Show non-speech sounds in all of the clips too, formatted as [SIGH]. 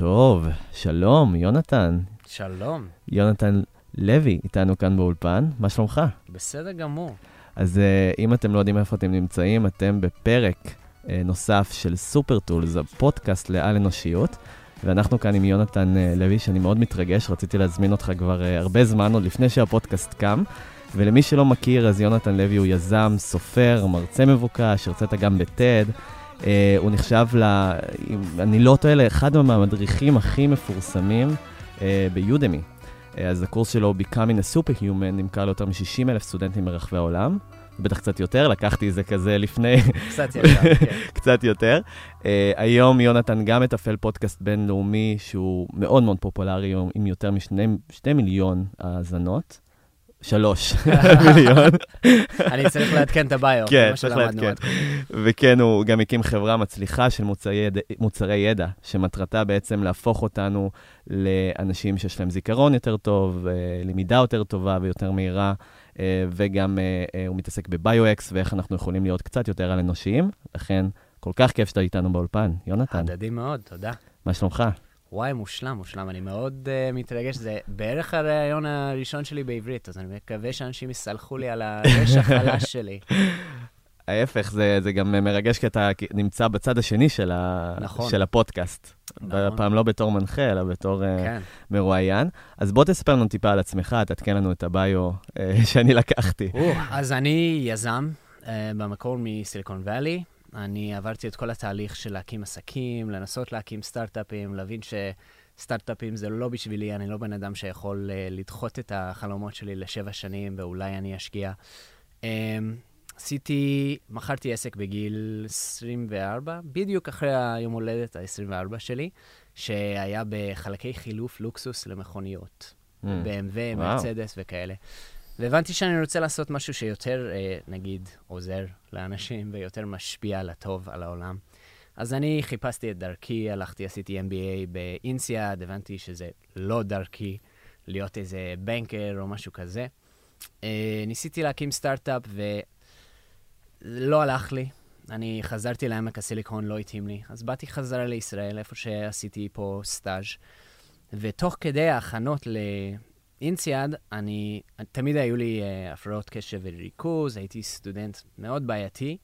טוב, שלום, יונתן. שלום. יונתן לוי איתנו כאן באולפן, מה שלומך? בסדר גמור. אז uh, אם אתם לא יודעים איפה אתם נמצאים, אתם בפרק uh, נוסף של סופר טולס, הפודקאסט לעל אנושיות, ואנחנו כאן עם יונתן uh, לוי, שאני מאוד מתרגש, רציתי להזמין אותך כבר uh, הרבה זמן, עוד לפני שהפודקאסט קם. ולמי שלא מכיר, אז יונתן לוי הוא יזם, סופר, מרצה מבוקש, הרצית גם בטד. Uh, הוא נחשב, ל, אם אני לא טועה, לאחד מהמדריכים הכי מפורסמים uh, ביודמי. Uh, אז הקורס שלו, Becoming a Superhuman, נמכר ליותר מ-60 אלף סטודנטים ברחבי העולם. בטח קצת יותר, לקחתי את זה כזה לפני... קצת יותר, כן. [LAUGHS] קצת יותר. Uh, היום יונתן גם מתפעל פודקאסט בינלאומי שהוא מאוד מאוד פופולרי, עם יותר משני מיליון האזנות. שלוש [LAUGHS] מיליון. אני צריך לעדכן את הביו. כן, צריך לעדכן. וכן, הוא גם הקים חברה מצליחה של מוצרי ידע, מוצרי ידע, שמטרתה בעצם להפוך אותנו לאנשים שיש להם זיכרון יותר טוב, אה, למידה יותר טובה ויותר מהירה, אה, וגם אה, הוא מתעסק בביו-אקס ואיך אנחנו יכולים להיות קצת יותר על אנושיים. לכן, כל כך כיף שאתה איתנו באולפן. יונתן. הדדי מאוד, תודה. מה שלומך? וואי, מושלם, מושלם. אני מאוד uh, מתרגש. זה בערך הראיון הראשון שלי בעברית, אז אני מקווה שאנשים יסלחו לי על הרש [LAUGHS] החלש שלי. ההפך, זה, זה גם מרגש כי אתה נמצא בצד השני של, ה... נכון. של הפודקאסט. נכון. פעם לא בתור מנחה, אלא בתור כן. uh, מרואיין. אז בוא תספר לנו טיפה על עצמך, תעדכן לנו את הביו uh, [LAUGHS] שאני לקחתי. אז אני יזם uh, במקור מסיליקון וואלי. אני עברתי את כל התהליך של להקים עסקים, לנסות להקים סטארט-אפים, להבין שסטארט-אפים זה לא בשבילי, אני לא בן אדם שיכול uh, לדחות את החלומות שלי לשבע שנים ואולי אני אשקיע. Um, עשיתי, מכרתי עסק בגיל 24, בדיוק אחרי היום הולדת ה-24 שלי, שהיה בחלקי חילוף לוקסוס למכוניות. Mm. BMW, מרצדס וכאלה. והבנתי שאני רוצה לעשות משהו שיותר, אה, נגיד, עוזר לאנשים [LAUGHS] ויותר משפיע לטוב על העולם. אז אני חיפשתי את דרכי, הלכתי, עשיתי MBA באינסיאד, הבנתי שזה לא דרכי להיות איזה בנקר או משהו כזה. אה, ניסיתי להקים סטארט-אפ ולא הלך לי. אני חזרתי לעמק הסיליקון, לא התאים לי. אז באתי חזרה לישראל, איפה שעשיתי פה סטאז', ותוך כדי ההכנות ל... אינסיאד, אני, תמיד היו לי uh, הפרעות קשב וריכוז, הייתי סטודנט מאוד בעייתי.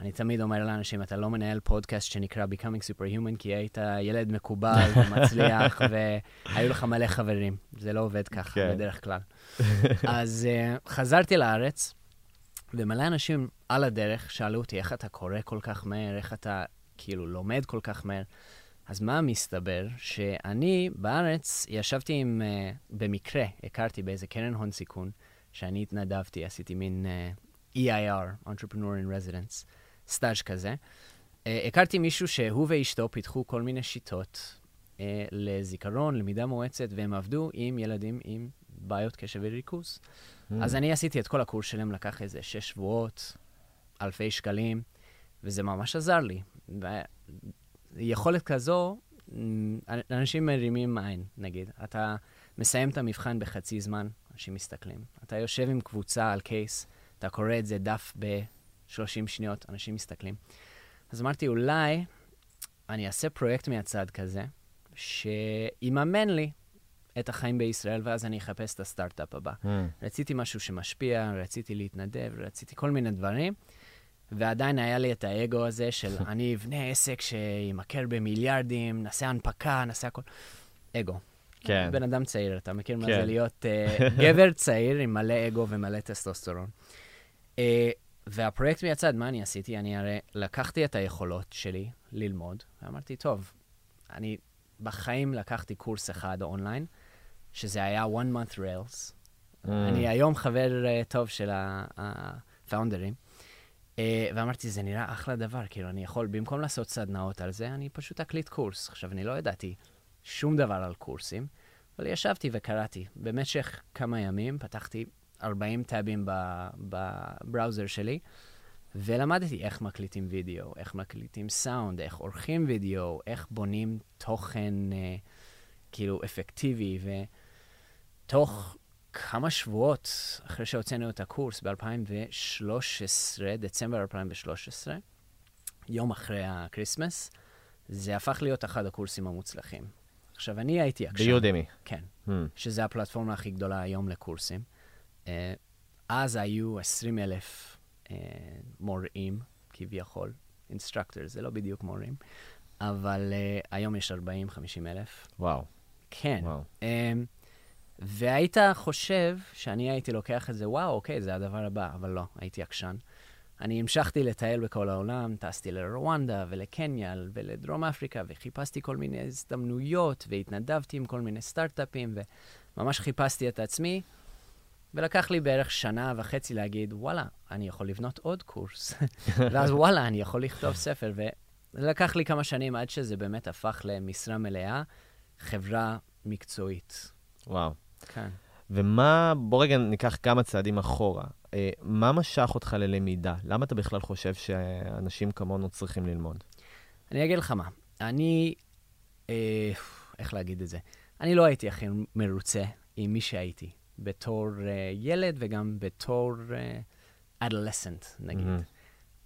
אני תמיד אומר לאנשים, אתה לא מנהל פודקאסט שנקרא Becoming Superhuman, כי היית ילד מקובל ומצליח, [LAUGHS] והיו לך מלא חברים. זה לא עובד ככה. כן. בדרך כלל. [LAUGHS] אז uh, חזרתי לארץ, ומלא אנשים על הדרך שאלו אותי, איך אתה קורא כל כך מהר, איך אתה כאילו לומד כל כך מהר. אז מה מסתבר? שאני בארץ ישבתי עם, uh, במקרה, הכרתי באיזה קרן הון סיכון, שאני התנדבתי, עשיתי מין uh, EIR, Entrepreneur in Residence, סטאז' כזה. Uh, הכרתי מישהו שהוא ואשתו פיתחו כל מיני שיטות uh, לזיכרון, למידה מואצת, והם עבדו עם ילדים עם בעיות קשב וריכוז. Mm. אז אני עשיתי את כל הקורס שלהם, לקח איזה שש שבועות, אלפי שקלים, וזה ממש עזר לי. יכולת כזו, אנשים מרימים עין, נגיד. אתה מסיים את המבחן בחצי זמן, אנשים מסתכלים. אתה יושב עם קבוצה על קייס, אתה קורא את זה דף ב-30 שניות, אנשים מסתכלים. אז אמרתי, אולי אני אעשה פרויקט מהצד כזה, שיממן לי את החיים בישראל, ואז אני אחפש את הסטארט-אפ הבא. Mm. רציתי משהו שמשפיע, רציתי להתנדב, רציתי כל מיני דברים. ועדיין היה לי את האגו הזה של [LAUGHS] אני אבנה עסק שימכר במיליארדים, נעשה הנפקה, נעשה הכל. אגו. כן. בן אדם צעיר, אתה מכיר כן. מה זה להיות uh, [LAUGHS] גבר צעיר עם מלא אגו ומלא טסטוסטרון. Uh, והפרויקט מהצד, מה אני עשיתי? אני הרי לקחתי את היכולות שלי ללמוד, ואמרתי, טוב, אני בחיים לקחתי קורס אחד אונליין, שזה היה one month rails. Mm. אני היום חבר uh, טוב של הפאונדרים. Uh, ואמרתי, זה נראה אחלה דבר, כאילו, אני יכול, במקום לעשות סדנאות על זה, אני פשוט אקליט קורס. עכשיו, אני לא ידעתי שום דבר על קורסים, אבל ישבתי וקראתי. במשך כמה ימים פתחתי 40 טאבים ב browser שלי, ולמדתי איך מקליטים וידאו, איך מקליטים סאונד, איך עורכים וידאו, איך בונים תוכן uh, כאילו אפקטיבי, ותוך כמה שבועות אחרי שהוצאנו את הקורס ב-2013, דצמבר 2013, יום אחרי ה Christmas, זה הפך להיות אחד הקורסים המוצלחים. עכשיו, אני הייתי עקשן. ביודמי. כן. Hmm. שזה הפלטפורמה הכי גדולה היום לקורסים. אה, אז היו 20 אלף אה, מורים, כביכול, instructor, זה לא בדיוק מורים, אבל אה, היום יש 40-50 אלף. וואו, כן. וואו. אה, והיית חושב שאני הייתי לוקח את זה, וואו, אוקיי, זה הדבר הבא, אבל לא, הייתי עקשן. אני המשכתי לטייל בכל העולם, טסתי לרואנדה ולקניה ולדרום אפריקה, וחיפשתי כל מיני הזדמנויות, והתנדבתי עם כל מיני סטארט-אפים, וממש חיפשתי את עצמי, ולקח לי בערך שנה וחצי להגיד, וואלה, אני יכול לבנות עוד קורס, [LAUGHS] ואז וואלה, אני יכול לכתוב ספר, ולקח לי כמה שנים עד שזה באמת הפך למשרה מלאה, חברה מקצועית. וואו. כן. ומה, בוא רגע ניקח כמה צעדים אחורה. אה, מה משך אותך ללמידה? למה אתה בכלל חושב שאנשים כמונו צריכים ללמוד? אני אגיד לך מה, אני, אה, איך להגיד את זה? אני לא הייתי הכי מרוצה עם מי שהייתי, בתור אה, ילד וגם בתור אה, adolescent, נגיד. מהמם.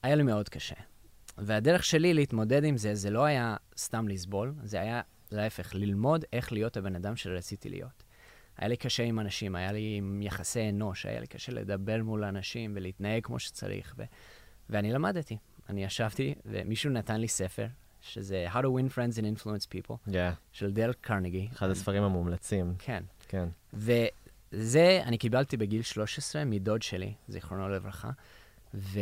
היה לי מאוד קשה. והדרך שלי להתמודד עם זה, זה לא היה סתם לסבול, זה היה להפך, ללמוד איך להיות הבן אדם שרציתי להיות. היה לי קשה עם אנשים, היה לי עם יחסי אנוש, היה לי קשה לדבר מול אנשים ולהתנהג כמו שצריך, ו... ואני למדתי. אני ישבתי, ומישהו נתן לי ספר, שזה How to Win Friends and Influence People, Yeah, של דל קרנגי. אחד הספרים המומלצים, כן. כן. וזה אני קיבלתי בגיל 13 מדוד שלי, זיכרונו לברכה, וזו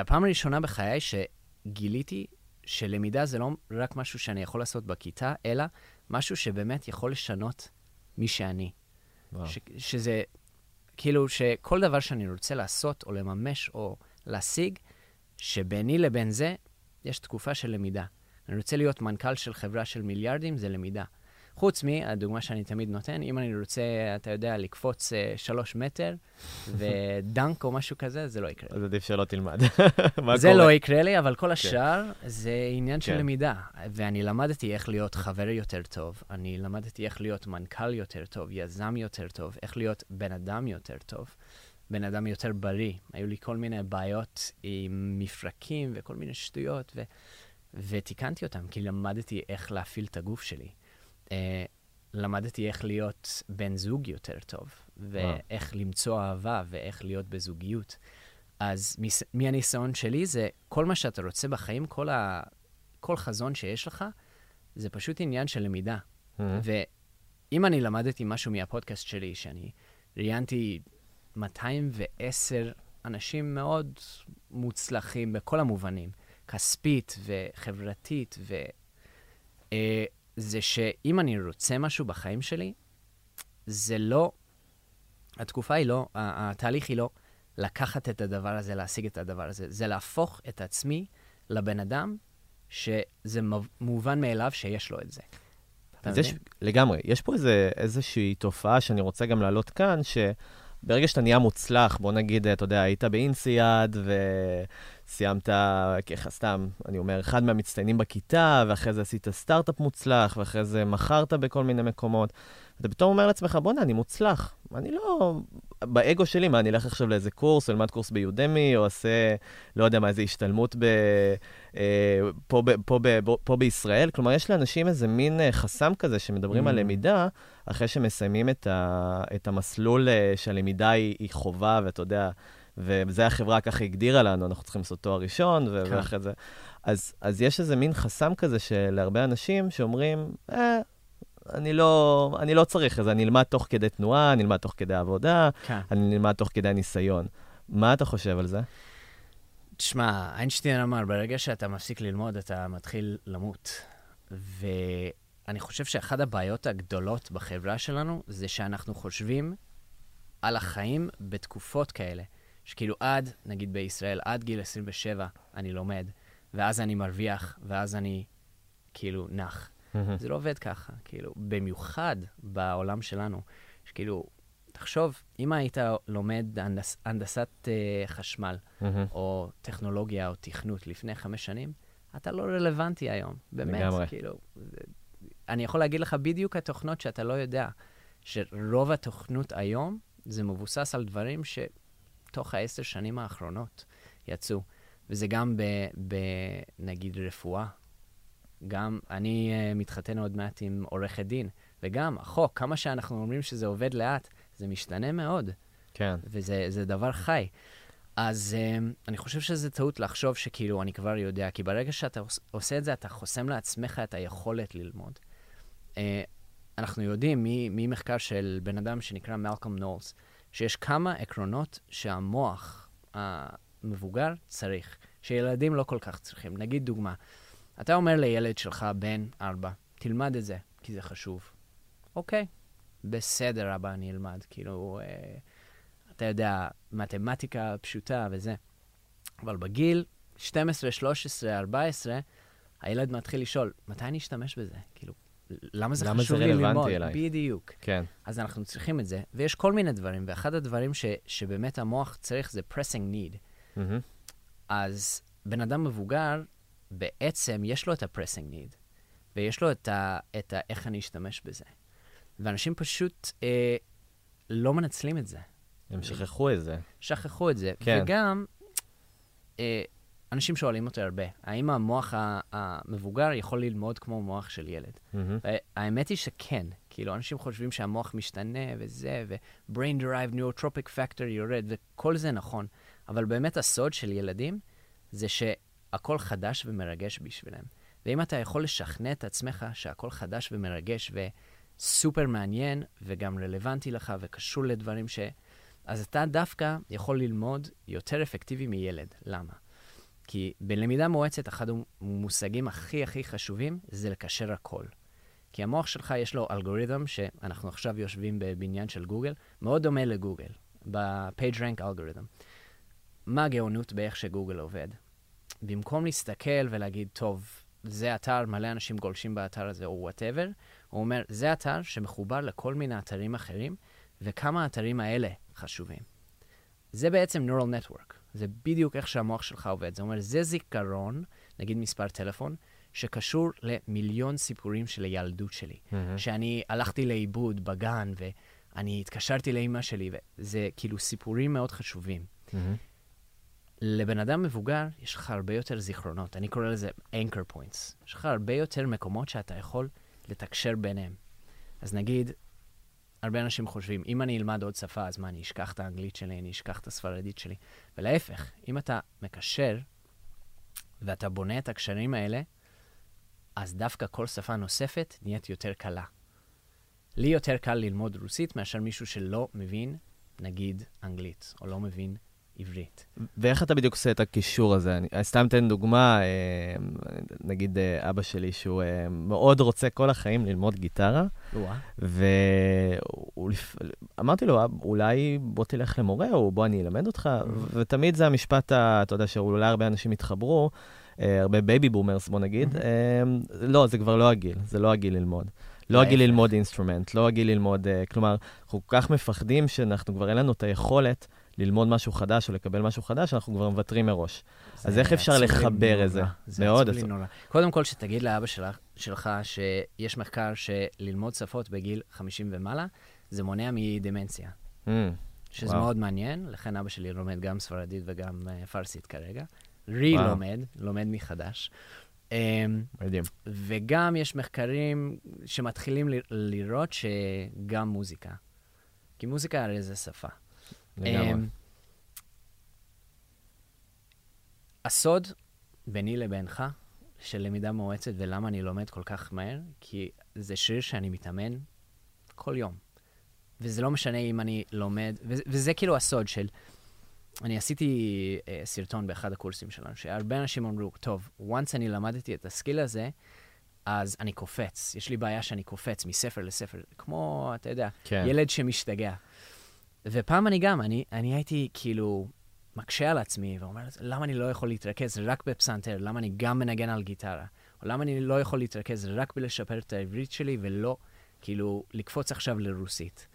הפעם הראשונה בחיי שגיליתי שלמידה זה לא רק משהו שאני יכול לעשות בכיתה, אלא משהו שבאמת יכול לשנות מי שאני. וואו. ש, שזה, כאילו, שכל דבר שאני רוצה לעשות או לממש או להשיג, שביני לבין זה יש תקופה של למידה. אני רוצה להיות מנכ"ל של חברה של מיליארדים, זה למידה. חוץ מהדוגמה שאני תמיד נותן, אם אני רוצה, אתה יודע, לקפוץ אה, שלוש מטר [LAUGHS] ודנק או משהו כזה, זה לא יקרה. אז עדיף שלא תלמד. [LAUGHS] זה? לא יקרה לי, אבל כל השאר זה עניין של כן. למידה. ואני למדתי איך להיות חבר יותר טוב, אני למדתי איך להיות מנכ"ל יותר טוב, יזם יותר טוב, איך להיות בן אדם יותר טוב, בן אדם יותר בריא. היו לי כל מיני בעיות עם מפרקים וכל מיני שטויות, ו- ותיקנתי אותם, כי למדתי איך להפעיל את הגוף שלי. Uh, למדתי איך להיות בן זוג יותר טוב, ואיך למצוא אהבה ואיך להיות בזוגיות. אז מס- מהניסיון שלי זה כל מה שאתה רוצה בחיים, כל, ה... כל חזון שיש לך, זה פשוט עניין של למידה. מהמם. ואם אני למדתי משהו מהפודקאסט שלי, שאני ראיינתי 210 אנשים מאוד מוצלחים בכל המובנים, כספית וחברתית, ו... אה, זה שאם אני רוצה משהו בחיים שלי, זה לא, התקופה היא לא, התהליך היא לא לקחת את הדבר הזה, להשיג את הדבר הזה, זה להפוך את עצמי לבן אדם שזה מוב- מובן מאליו שיש לו את זה. אז יש? לגמרי, יש פה איזה, איזושהי תופעה שאני רוצה גם להעלות כאן, שברגע שאתה נהיה מוצלח, בוא נגיד, אתה יודע, היית באינסיאד וסיימת, ככה סתם, אני אומר, אחד מהמצטיינים בכיתה, ואחרי זה עשית סטארט-אפ מוצלח, ואחרי זה מכרת בכל מיני מקומות. אתה פתאום אומר לעצמך, בוא'נה, אני מוצלח. אני לא... באגו שלי, מה, אני אלך עכשיו לאיזה קורס, או אלמד קורס ביודמי, או אעשה, לא יודע מה, איזה השתלמות ב... אה, פה, ב, פה, ב, פה בישראל. כלומר, יש לאנשים איזה מין אה, חסם כזה שמדברים Mm. על למידה, אחרי שמסיימים את, ה, את המסלול אה, שהלמידה היא, היא חובה, ואתה יודע, וזה החברה ככה הגדירה לנו, אנחנו צריכים לעשות תואר ראשון, ו- כן. ואחרי זה. אז, אז יש איזה מין חסם כזה שלהרבה אנשים שאומרים, אה, אני לא, אני לא צריך את זה, אני אלמד תוך כדי תנועה, אני אלמד תוך כדי עבודה, כן. אני אלמד תוך כדי ניסיון. מה אתה חושב על זה? תשמע, איינשטיין אמר, ברגע שאתה מפסיק ללמוד, אתה מתחיל למות. ואני חושב שאחת הבעיות הגדולות בחברה שלנו זה שאנחנו חושבים על החיים בתקופות כאלה. שכאילו עד, נגיד בישראל, עד גיל 27 אני לומד, ואז אני מרוויח, ואז אני כאילו נח. זה לא עובד ככה, כאילו, במיוחד בעולם שלנו, שכאילו, תחשוב, אם היית לומד הנדס, הנדסת uh, חשמל. או טכנולוגיה או תכנות לפני חמש שנים, אתה לא רלוונטי היום, באמת. לגמרי. כאילו, זה- אני יכול להגיד לך בדיוק התוכנות שאתה לא יודע, שרוב התוכנות היום זה מבוסס על דברים שתוך העשר שנים האחרונות יצאו. וזה גם ב, ב... נגיד רפואה. גם אני uh, מתחתן עוד מעט עם עורכת דין, וגם החוק, כמה שאנחנו אומרים שזה עובד לאט, זה משתנה מאוד. כן. וזה דבר חי. אז um, אני חושב שזה טעות לחשוב שכאילו אני כבר יודע, כי ברגע שאתה עושה את זה, אתה חוסם לעצמך את היכולת ללמוד. Uh, אנחנו יודעים ממחקר של בן אדם שנקרא מלקום נולס, שיש כמה עקרונות שהמוח המבוגר צריך, שילדים לא כל כך צריכים. נגיד דוגמה, אתה אומר לילד שלך, בן ארבע, תלמד את זה, כי זה חשוב. אוקיי, בסדר, אבא, אני אלמד. כאילו, אה, אתה יודע, מתמטיקה פשוטה וזה. אבל בגיל 12, 13, 14, הילד מתחיל לשאול, מתי אני אשתמש בזה? כאילו, למה זה למה חשוב זה לי ללמוד? רלוונטי אליי? בדיוק. כן. אז אנחנו צריכים את זה, ויש כל מיני דברים, ואחד הדברים ש, שבאמת המוח צריך זה pressing need. Mm-hmm. אז בן אדם מבוגר, בעצם יש לו את ה-pressing need, ויש לו את ה... את ה איך אני אשתמש בזה. ואנשים פשוט אה, לא מנצלים את זה. הם שכחו את זה. שכחו את זה. כן. וגם, אה, אנשים שואלים אותי הרבה, האם המוח המבוגר יכול ללמוד כמו מוח של ילד? Mm-hmm. האמת היא שכן. כאילו, אנשים חושבים שהמוח משתנה וזה, ו-brain derived neurotropic factor יורד, וכל זה נכון. אבל באמת הסוד של ילדים זה שהכל חדש ומרגש בשבילם. ואם אתה יכול לשכנע את עצמך שהכל חדש ומרגש וסופר מעניין, וגם רלוונטי לך וקשור לדברים ש... אז אתה דווקא יכול ללמוד יותר אפקטיבי מילד. למה? כי בלמידה מואצת, אחד המושגים הכי הכי חשובים זה לקשר הכל. כי המוח שלך יש לו אלגוריתם, שאנחנו עכשיו יושבים בבניין של גוגל, מאוד דומה לגוגל, ב-PageRank אלגוריתם. מה הגאונות באיך שגוגל עובד? במקום להסתכל ולהגיד, טוב, זה אתר, מלא אנשים גולשים באתר הזה, או whatever, הוא אומר, זה אתר שמחובר לכל מיני אתרים אחרים, וכמה האתרים האלה חשובים. זה בעצם Neural Network. זה בדיוק איך שהמוח שלך עובד. זה אומר, זה זיכרון, נגיד מספר טלפון, שקשור למיליון סיפורים של הילדות שלי. Mm-hmm. שאני הלכתי לאיבוד בגן, ואני התקשרתי לאימא שלי, וזה כאילו סיפורים מאוד חשובים. Mm-hmm. לבן אדם מבוגר יש לך הרבה יותר זיכרונות, אני קורא לזה anchor points. יש לך הרבה יותר מקומות שאתה יכול לתקשר ביניהם. אז נגיד, הרבה אנשים חושבים, אם אני אלמד עוד שפה, אז מה, אני אשכח את האנגלית שלי, אני אשכח את הספרדית שלי. ולהפך, אם אתה מקשר ואתה בונה את הקשרים האלה, אז דווקא כל שפה נוספת נהיית יותר קלה. לי יותר קל ללמוד רוסית מאשר מישהו שלא מבין, נגיד, אנגלית, או לא מבין עברית. ואיך אתה בדיוק עושה את הקישור הזה? אני סתם אתן דוגמה, אה, נגיד אה, אבא שלי, שהוא אה, מאוד רוצה כל החיים ללמוד גיטרה, ואמרתי לו, אולי בוא תלך למורה, או בוא אני אלמד אותך, ותמיד זה המשפט, אתה יודע, שאולי הרבה אנשים יתחברו, הרבה baby boomers, בוא נגיד, לא, זה כבר לא הגיל, זה לא הגיל ללמוד. לא הגיל ללמוד instrument, לא הגיל ללמוד, כלומר, אנחנו כל כך מפחדים שאנחנו כבר אין לנו את היכולת ללמוד משהו חדש או לקבל משהו חדש, אנחנו כבר מוותרים מראש. אז איך אפשר לחבר את זה? זה מאוד עצוב נורא. קודם כל, שתגיד לאבא שלך, שלך שיש מחקר שללמוד שפות בגיל 50 ומעלה, זה מונע מדמנציה. Mm, שזה וואו. מאוד מעניין, לכן אבא שלי לומד גם ספרדית וגם uh, פרסית כרגע. רי וואו. לומד, לומד מחדש. Um, מדהים. וגם יש מחקרים שמתחילים לראות שגם מוזיקה. כי מוזיקה הרי זה שפה. לגמרי. Um, הסוד ביני לבינך של למידה מואצת ולמה אני לומד כל כך מהר, כי זה שיר שאני מתאמן כל יום. וזה לא משנה אם אני לומד, וזה, וזה כאילו הסוד של... אני עשיתי uh, סרטון באחד הקורסים שלנו, שהרבה אנשים אמרו, טוב, once אני למדתי את הסקיל הזה, אז אני קופץ. יש לי בעיה שאני קופץ מספר לספר, כמו, אתה יודע, כן. ילד שמשתגע. ופעם אני גם, אני, אני הייתי כאילו מקשה על עצמי ואומר, למה אני לא יכול להתרכז רק בפסנתר? למה אני גם מנגן על גיטרה? או למה אני לא יכול להתרכז רק בלשפר את העברית שלי ולא, כאילו, לקפוץ עכשיו לרוסית?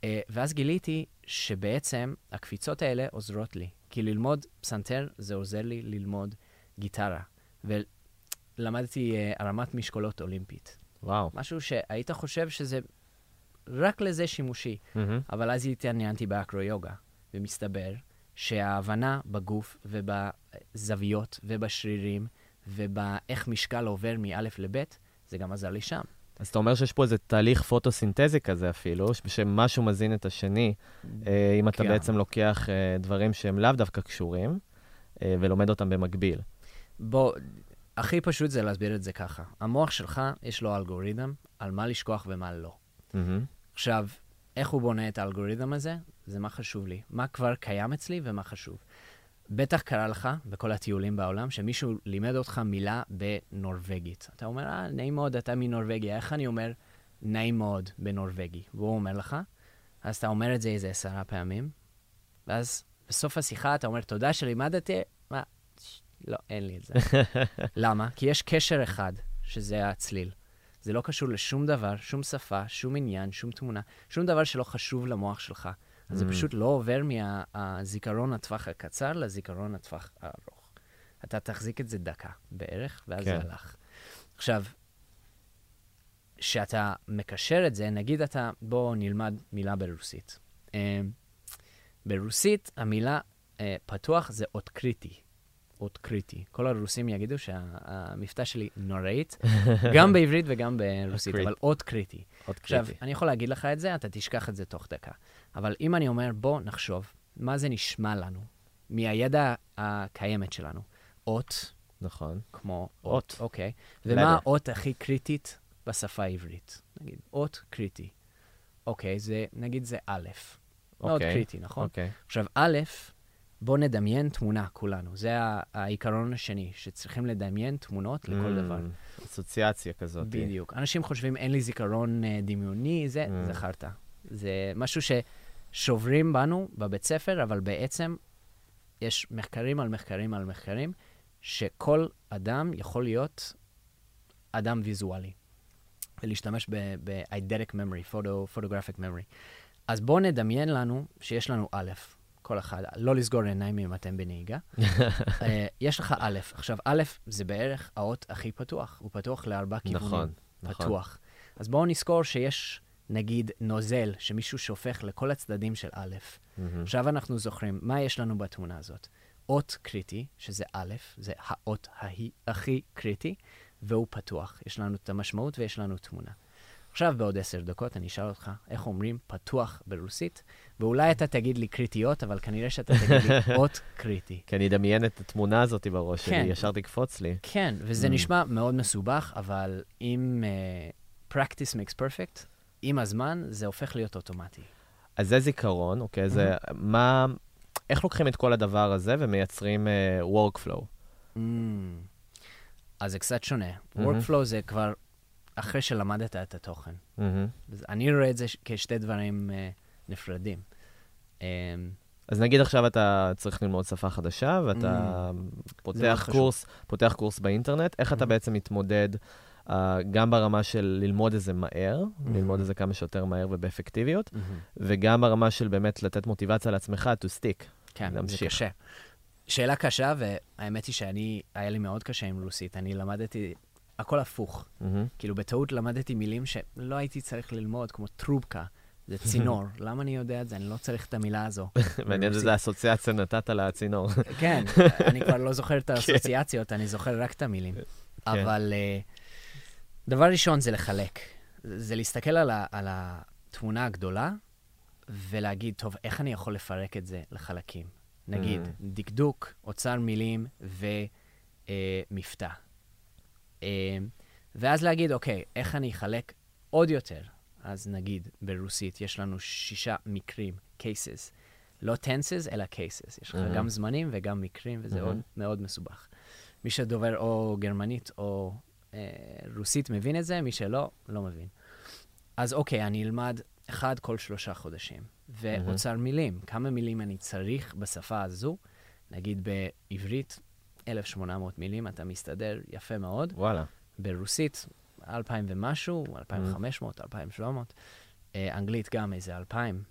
Uh, ואז גיליתי שבעצם הקפיצות האלה עוזרות לי. כי ללמוד פסנתר זה עוזר לי ללמוד גיטרה. ולמדתי uh, הרמת משקולות אולימפית. וואו. משהו שהיית חושב שזה רק לזה שימושי. Mm-hmm. אבל אז התעניינתי באקרו-יוגה, ומסתבר שההבנה בגוף ובזוויות ובשרירים ובאיך משקל עובר מא' לב', זה גם עזר לי שם. אז אתה אומר שיש פה איזה תהליך פוטוסינתזי כזה אפילו, שמשהו מזין את השני, אה, אם אתה כן. בעצם לוקח אה, דברים שהם לאו דווקא קשורים, אה, ולומד אותם במקביל. בוא, הכי פשוט זה להסביר את זה ככה. המוח שלך, יש לו אלגוריתם על מה לשכוח ומה לא. מהמם. עכשיו, איך הוא בונה את האלגוריתם הזה? זה מה חשוב לי. מה כבר קיים אצלי ומה חשוב. בטח קרה לך, בכל הטיולים בעולם, שמישהו לימד אותך מילה בנורבגית. אתה אומר, אה, נעים מאוד, אתה מנורבגיה. איך אני אומר נעים מאוד בנורבגי? והוא אומר לך, אז אתה אומר את זה איזה עשרה פעמים, ואז בסוף השיחה אתה אומר, תודה שלימדתי, מה? לא, אין לי את זה. [LAUGHS] למה? כי יש קשר אחד, שזה הצליל. זה לא קשור לשום דבר, שום שפה, שום עניין, שום תמונה, שום דבר שלא חשוב למוח שלך. אז זה Mm. פשוט לא עובר מהזיכרון הטווח הקצר לזיכרון הטווח הארוך. אתה תחזיק את זה דקה בערך, ואז כן. זה הלך. עכשיו, כשאתה מקשר את זה, נגיד אתה, בוא נלמד מילה ברוסית. אה, ברוסית המילה אה, פתוח זה אות קריטי. אות קריטי. כל הרוסים יגידו שהמבטא שלי נוראית, [LAUGHS] גם בעברית וגם ברוסית. אבל אות קריטי. עוד עכשיו, קריטי. אני יכול להגיד לך את זה, אתה תשכח את זה תוך דקה. אבל אם אני אומר, בוא נחשוב, מה זה נשמע לנו מהידע הקיימת שלנו? אות, נכון. כמו אות. אות, אוקיי. letter. ומה האות הכי קריטית בשפה העברית? נגיד, אות קריטי. אוקיי, זה, נגיד זה א'. מאוד אוקיי. קריטי, נכון? אוקיי. עכשיו, א', בוא נדמיין תמונה כולנו. זה העיקרון השני, שצריכים לדמיין תמונות לכל Mm, דבר. אסוציאציה כזאת. בדיוק. אנשים חושבים, אין לי זיכרון אה, דמיוני, זה, Mm. חרטא. זה משהו ששוברים בנו בבית ספר, אבל בעצם יש מחקרים על מחקרים על מחקרים, שכל אדם יכול להיות אדם ויזואלי, ולהשתמש ב-eidetic memory, photo, photographic memory. אז בואו נדמיין לנו שיש לנו א', כל אחד, לא לסגור עיניים אם אתם בנהיגה. [LAUGHS] אה, יש לך א', עכשיו א' זה בערך האות הכי פתוח, הוא פתוח לארבע כיוונים. נכון, נכון. פתוח. אז בואו נזכור שיש, נגיד, נוזל שמישהו שופך לכל הצדדים של א'. מהמם. עכשיו אנחנו זוכרים, מה יש לנו בתמונה הזאת? אות קריטי, שזה א', זה האות ההיא- הכי קריטי, והוא פתוח. יש לנו את המשמעות ויש לנו תמונה. עכשיו, בעוד עשר דקות, אני אשאל אותך איך אומרים פתוח ברוסית, ואולי אתה תגיד לי קריטיות, אבל כנראה שאתה תגיד לי [LAUGHS] אות קריטי. כי אני אדמיין את התמונה הזאת בראש שלי, כן. ישר תקפוץ לי. כן, וזה Mm. נשמע מאוד מסובך, אבל אם uh, practice makes perfect, עם הזמן זה הופך להיות אוטומטי. אז זה זיכרון, אוקיי? זה מה... איך לוקחים את כל הדבר הזה ומייצרים uh, workflow? Mm. אז זה קצת שונה. מהמם. workflow זה כבר אחרי שלמדת את התוכן. מהמם. אז אני רואה את זה כשתי דברים uh, נפרדים. Um, אז נגיד עכשיו אתה צריך ללמוד שפה חדשה, ואתה מאוד פותח. קורס, פותח קורס באינטרנט, איך אתה Mhm. בעצם מתמודד uh, גם ברמה של ללמוד את זה מהר, Mhm. ללמוד את זה כמה שיותר מהר ובאפקטיביות, מהמם. וגם ברמה של באמת לתת מוטיבציה לעצמך to stick. כן, זה להמשיך. קשה. שאלה קשה, והאמת היא שאני, היה לי מאוד קשה עם רוסית. אני למדתי הכל הפוך. מהמם. כאילו, בטעות למדתי מילים שלא הייתי צריך ללמוד, כמו טרובקה, זה צינור. [LAUGHS] למה אני יודע את זה? אני לא צריך את המילה הזו. מעניין איזה אסוציאציה נתת לצינור. [LAUGHS] כן, אני כבר לא זוכר את [LAUGHS] האסוציאציות, אני זוכר רק את המילים. אבל אה, דבר ראשון זה לחלק. זה להסתכל על, ה, על התמונה הגדולה ולהגיד, טוב, איך אני יכול לפרק את זה לחלקים? נגיד, Mm. דקדוק, אוצר מילים ומבטא. אה, ואז להגיד, אוקיי, איך אני אחלק עוד יותר? אז נגיד, ברוסית יש לנו שישה מקרים, cases. לא tenses, אלא cases. יש לך Mhm. גם זמנים וגם מקרים, וזה Mhm. עוד מאוד מסובך. מי שדובר או גרמנית או אה, רוסית מבין את זה, מי שלא, לא מבין. אז אוקיי, אני אלמד אחד כל שלושה חודשים. ואוצר מילים, כמה מילים אני צריך בשפה הזו? נגיד בעברית, 1,800 מילים, אתה מסתדר יפה מאוד. וואלה. ברוסית, 2,000 ומשהו, 2,500, 2,700. אה, אנגלית גם איזה 2,000.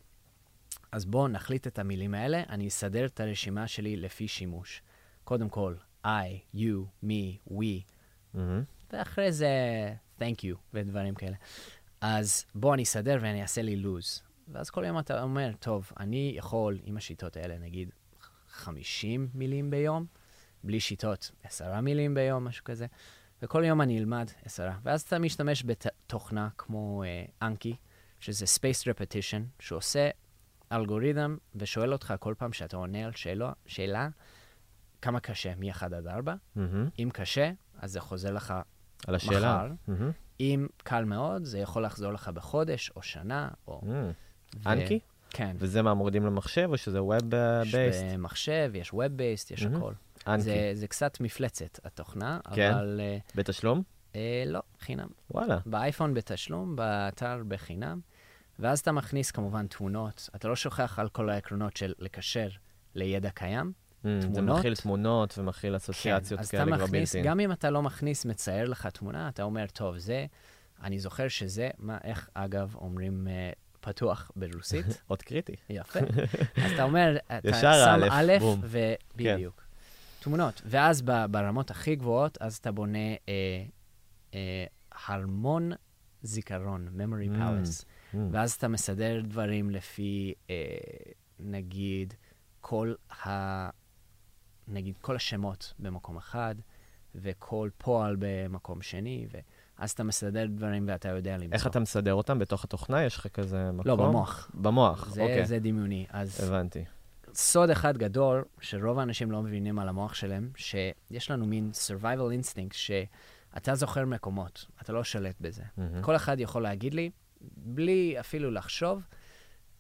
אז בואו נחליט את המילים האלה, אני אסדר את הרשימה שלי לפי שימוש. קודם כל, I, you, me, we, מהמם. ואחרי זה thank you ודברים כאלה. אז בוא אני אסדר ואני אעשה לי לוז. ואז כל יום אתה אומר, טוב, אני יכול עם השיטות האלה, נגיד 50 מילים ביום, בלי שיטות, עשרה מילים ביום, משהו כזה. וכל יום אני אלמד עשרה. ואז אתה משתמש בתוכנה כמו אנקי, uh, שזה Space Repetition, שעושה אלגוריתם ושואל אותך כל פעם שאתה עונה על שאלה, שאלה כמה קשה, מ-1 עד 4. Mm-hmm. אם קשה, אז זה חוזר לך על השאלה. מחר. Mm-hmm. אם קל מאוד, זה יכול לחזור לך בחודש או שנה, או... Mm. ו... אנקי? כן. וזה מה, מורידים למחשב, או שזה Web-based? יש במחשב, יש Web-based, יש mm-hmm. הכל. אנקי. זה, זה קצת מפלצת, התוכנה, כן. אבל... בתשלום? אה, לא, חינם. וואלה. באייפון בתשלום, באתר בחינם. ואז אתה מכניס כמובן תמונות. אתה לא שוכח על כל העקרונות של לקשר לידע קיים. Mm, זה מכיל תמונות ומכיל אסוציאציות כן, כאלה כבר מכניס, גם אם אתה לא מכניס, מצייר לך תמונה, אתה אומר, טוב, זה, אני זוכר שזה, מה, איך, אגב, אומרים uh, פתוח ברוסית? [LAUGHS] עוד קריטי. יפה. [LAUGHS] אז אתה אומר, אתה שם א'. ובדיוק. תמונות. ואז ב- ברמות הכי גבוהות, אז אתה בונה אה, אה, הרמון זיכרון, memory Mm. palace. Mm. ואז אתה מסדר דברים לפי, אה, נגיד, כל ה... נגיד, כל השמות במקום אחד, וכל פועל במקום שני, ואז אתה מסדר דברים ואתה יודע למצוא. איך אתה מסדר אותם? בתוך התוכנה? יש לך כזה מקום? לא, במוח. במוח, זה, אוקיי. זה דמיוני. אז הבנתי. סוד אחד גדול, שרוב האנשים לא מבינים על המוח שלהם, שיש לנו מין survival instinct, שאתה זוכר מקומות, אתה לא שולט בזה. מהמם. כל אחד יכול להגיד לי, בלי אפילו לחשוב,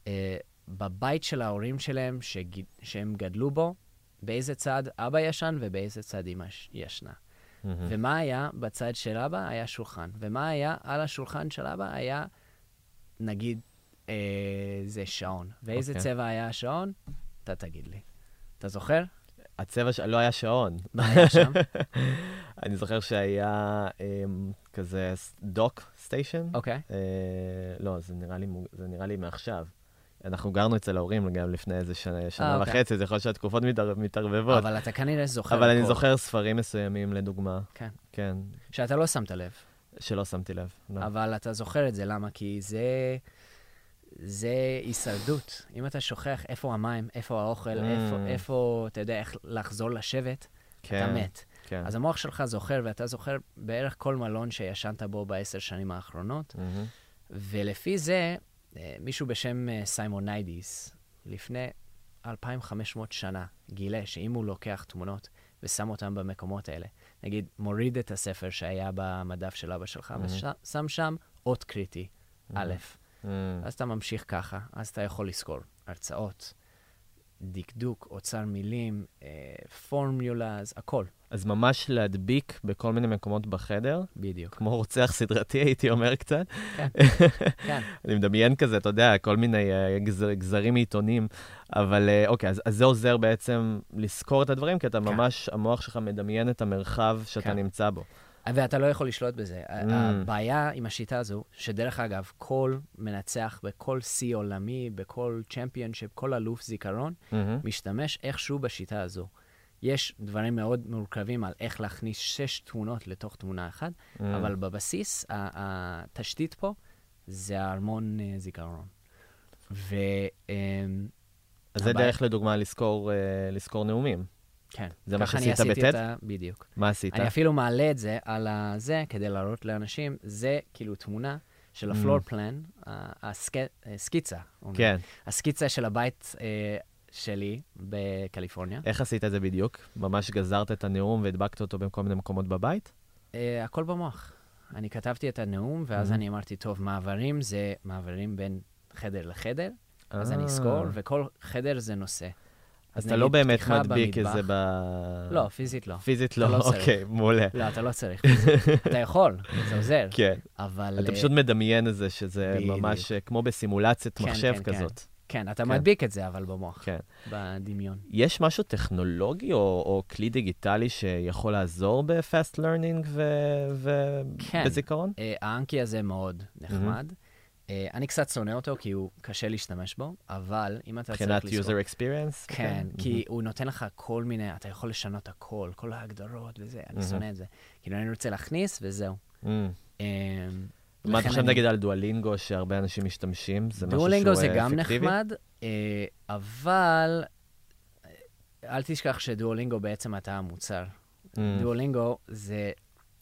אה, בבית של ההורים שלהם, שג... שהם גדלו בו, באיזה צד אבא ישן ובאיזה צד אמא ישנה. מהמם. ומה היה בצד של אבא? היה שולחן. ומה היה על השולחן של אבא? היה, נגיד, אה, זה שעון. ואיזה אוקיי. צבע היה השעון? אתה תגיד לי. אתה זוכר? הצבע ש... לא היה שעון. מה היה שם? [LAUGHS] אני זוכר שהיה אמ, כזה דוק סטיישן. אוקיי. אה, לא, זה נראה לי, מוג- זה נראה לי מעכשיו. אנחנו גרנו אצל ההורים גם לפני איזה שנה, שנה אוקיי. וחצי, זה יכול להיות שהתקופות מתער- מתערבבות. אבל אתה כנראה זוכר אבל אני הכל. זוכר ספרים מסוימים, לדוגמה. כן. כן, שאתה לא שמת לב. שלא שמתי לב. לא. אבל אתה זוכר את זה, למה? כי זה... זה הישרדות. אם אתה שוכח איפה המים, איפה האוכל, Mm. איפה, איפה, אתה יודע, איך לחזור לשבט, אתה מת. כן. אז המוח שלך זוכר, ואתה זוכר בערך כל מלון שישנת בו בעשר שנים האחרונות, מהמם. ולפי זה, אה, מישהו בשם אה, סיימוניידיס, לפני 2,500 שנה, גילה שאם הוא לוקח תמונות ושם אותן במקומות האלה, נגיד, מוריד את הספר שהיה במדף של אבא שלך, מהמם. ושם שם אות קריטי, א', מהמם. אז אתה ממשיך ככה, אז אתה יכול לזכור הרצאות, דקדוק, אוצר מילים, אה, פורמיולאז, הכל, אז ממש להדביק בכל מיני מקומות בחדר, בדיוק. כמו רוצח סדרתי, הייתי אומר קצת. כן, [LAUGHS] כן. אני מדמיין כזה, אתה יודע, כל מיני אה, גזר, גזרים מעיתונים, אבל אה, אוקיי, אז, אז זה עוזר בעצם לזכור את הדברים, כי אתה כן. ממש, המוח שלך מדמיין את המרחב שאתה כן. נמצא בו. ואתה לא יכול לשלוט בזה. Mm. הבעיה עם השיטה הזו, שדרך אגב, כל מנצח בכל שיא עולמי, בכל צ'מפיונשיפ, כל אלוף זיכרון, מהמם. משתמש איכשהו בשיטה הזו. יש דברים מאוד מורכבים על איך להכניס שש תמונות לתוך תמונה אחת, Mm. אבל בבסיס, התשתית פה זה הארמון אה, זיכרון. ו... אמ, אז זה דרך, לדוגמה, לזכור, אה, לזכור נאומים. כן. זה מה שעשית בטד? ה- בדיוק. מה עשית? אני אפילו מעלה את זה על הזה כדי להראות לאנשים, זה כאילו תמונה של הפלור פלן, הסקיצה. כן. הסקיצה של הבית אה, שלי בקליפורניה. איך עשית את זה בדיוק? ממש גזרת את הנאום והדבקת אותו בכל מיני מקומות בבית? אה, הכל במוח. אני כתבתי את הנאום, ואז Mhm. אני אמרתי, טוב, מעברים זה מעברים בין חדר לחדר, אז אני אה. אזכור, וכל חדר זה נושא. אז אתה לא באמת מדביק את במטבח. זה ב... לא, פיזית לא. פיזית לא, לא. אוקיי, מעולה. לא, אתה לא צריך. אתה יכול, זה עוזר. כן. אבל... אתה אה, פשוט מדמיין את זה, שזה. ממש כמו בסימולציית כן, מחשב כן, כן. כזאת. כן, אתה כן. מדביק את זה, אבל במוח, כן. בדמיון. יש משהו טכנולוגי או, או כלי דיגיטלי שיכול לעזור ב-fast learning ו- כן. ובזיכרון? אה, האנקי הזה מאוד נחמד. אני קצת שונא אותו, כי הוא קשה להשתמש בו, אבל אם אתה מבחינת צריך לזכור... user experience? כן, כי הוא נותן לך כל מיני, אתה יכול לשנות הכל, כל ההגדרות וזה, אני מהמם. שונא את זה. כאילו, אני רוצה להכניס וזהו. Mm. אה, מה אתה חושב נגיד על דואלינגו, שהרבה אנשים משתמשים? זה משהו שהוא דואלינגו זה אה, גם אפקטיבי? נחמד, אה, אבל אל תשכח שדואלינגו בעצם אתה המוצר. Mm. דואלינגו זה,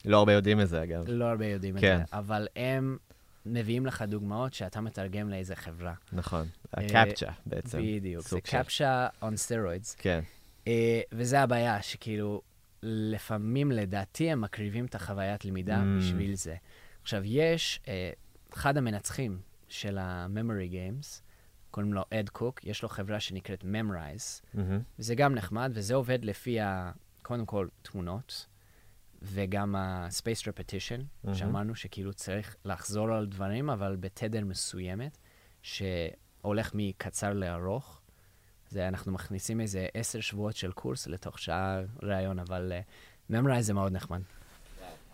לא הרבה יודעים את זה, אגב. לא הרבה יודעים כן. את זה, אבל הם מביאים לך דוגמאות שאתה מתרגם לאיזה חברה. נכון. הקפצ'ה בעצם. בדיוק, זה קפשה on steroids. כן. אה, וזה הבעיה, שכאילו, לפעמים לדעתי הם מקריבים את החוויית למידה Mm. בשביל זה. עכשיו, יש, אה, אחד המנצחים של ה-memory games, קוראים לו אד קוק, יש לו חברה שנקראת Memrise. וזה גם נחמד, וזה עובד לפי, ה, קודם כל, תמונות, וגם ה-space repetition, מהמם. שאמרנו שכאילו צריך לחזור על דברים, אבל בתדר מסוימת, שהולך מקצר לארוך. זה, אנחנו מכניסים איזה עשר שבועות של קורס לתוך שעה ראיון, אבל uh, Memrise זה מאוד נחמד.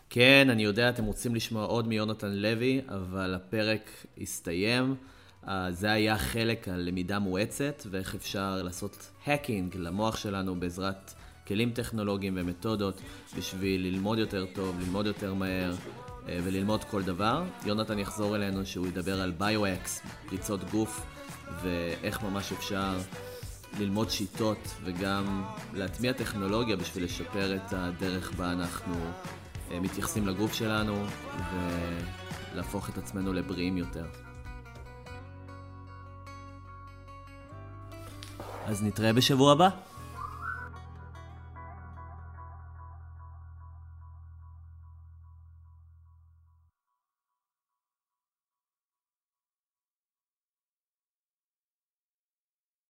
כן, אני יודע, אתם רוצים לשמוע עוד מיונתן לוי, אבל הפרק הסתיים. Uh, זה היה חלק על למידה מואצת, ואיך אפשר לעשות האקינג למוח שלנו בעזרת כלים טכנולוגיים ומתודות בשביל ללמוד יותר טוב, ללמוד יותר מהר uh, וללמוד כל דבר. יונתן יחזור אלינו שהוא ידבר על ביו-אקס, פריצות גוף, ואיך ממש אפשר ללמוד שיטות וגם להטמיע טכנולוגיה בשביל לשפר את הדרך בה אנחנו אה, מתייחסים לגוף שלנו ולהפוך את עצמנו לבריאים יותר. אז נתראה בשבוע הבא.